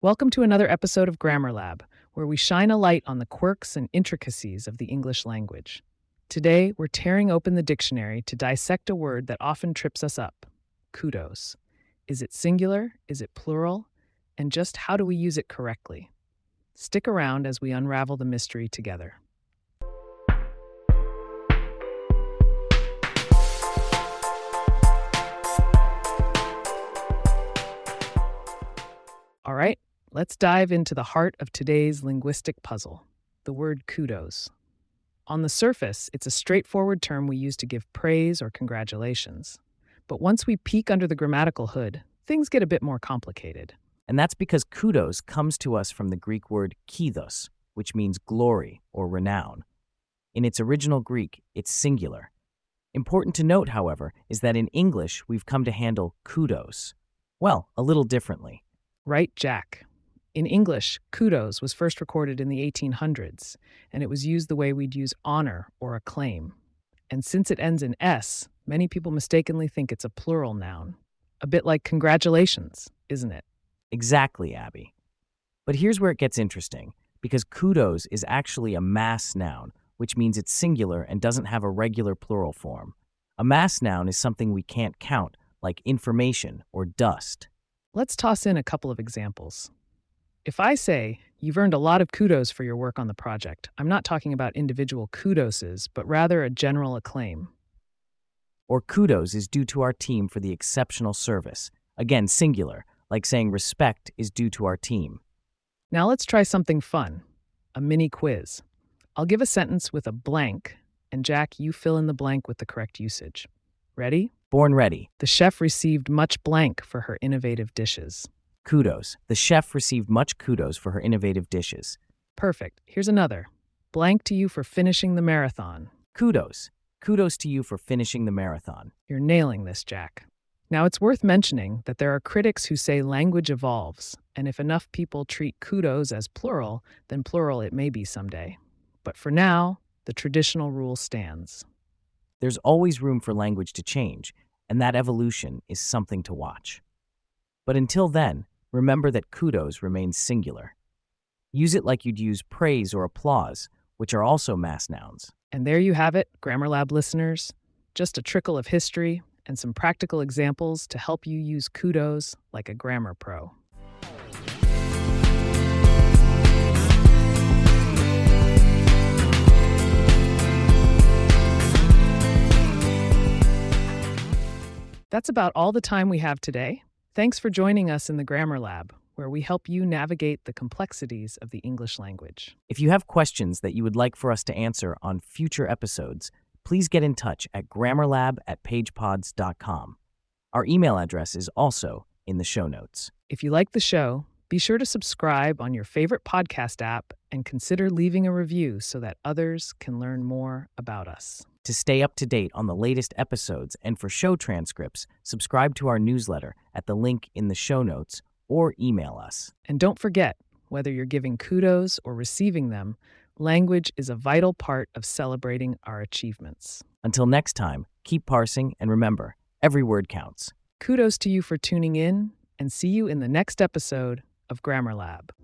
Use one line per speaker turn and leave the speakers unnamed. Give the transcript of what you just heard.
Welcome to another episode of Grammar Lab, where we shine a light on the quirks and intricacies of the English language. Today, we're tearing open the dictionary to dissect a word that often trips us up kudos. Is it singular? Is it plural? And just how do we use it correctly? Stick around as we unravel the mystery together. Let's dive into the heart of today's linguistic puzzle the word kudos. On the surface, it's a straightforward term we use to give praise or congratulations. But once we peek under the grammatical hood, things get a bit more complicated.
And that's because kudos comes to us from the Greek word kydos, which means glory or renown. In its original Greek, it's singular. Important to note, however, is that in English, we've come to handle kudos, well, a little differently.
Right, Jack? In English, kudos was first recorded in the 1800s, and it was used the way we'd use honor or acclaim. And since it ends in S, many people mistakenly think it's a plural noun. A bit like congratulations, isn't it?
Exactly, Abby. But here's where it gets interesting, because kudos is actually a mass noun, which means it's singular and doesn't have a regular plural form. A mass noun is something we can't count, like information or dust.
Let's toss in a couple of examples. If I say, You've earned a lot of kudos for your work on the project, I'm not talking about individual kudoses, but rather a general acclaim.
Or kudos is due to our team for the exceptional service. Again, singular, like saying respect is due to our team.
Now let's try something fun a mini quiz. I'll give a sentence with a blank, and Jack, you fill in the blank with the correct usage. Ready?
Born ready.
The chef received much blank for her innovative dishes.
Kudos. The chef received much kudos for her innovative dishes.
Perfect. Here's another. Blank to you for finishing the marathon.
Kudos. Kudos to you for finishing the marathon.
You're nailing this, Jack. Now, it's worth mentioning that there are critics who say language evolves, and if enough people treat kudos as plural, then plural it may be someday. But for now, the traditional rule stands.
There's always room for language to change, and that evolution is something to watch. But until then, remember that kudos remains singular. Use it like you'd use praise or applause, which are also mass nouns.
And there you have it, Grammar Lab listeners. Just a trickle of history and some practical examples to help you use kudos like a grammar pro. That's about all the time we have today. Thanks for joining us in the Grammar Lab, where we help you navigate the complexities of the English language.
If you have questions that you would like for us to answer on future episodes, please get in touch at grammarlab at pagepods.com. Our email address is also in the show notes.
If you like the show, be sure to subscribe on your favorite podcast app and consider leaving a review so that others can learn more about us.
To stay up to date on the latest episodes and for show transcripts, subscribe to our newsletter at the link in the show notes or email us.
And don't forget, whether you're giving kudos or receiving them, language is a vital part of celebrating our achievements.
Until next time, keep parsing and remember, every word counts.
Kudos to you for tuning in, and see you in the next episode of Grammar Lab.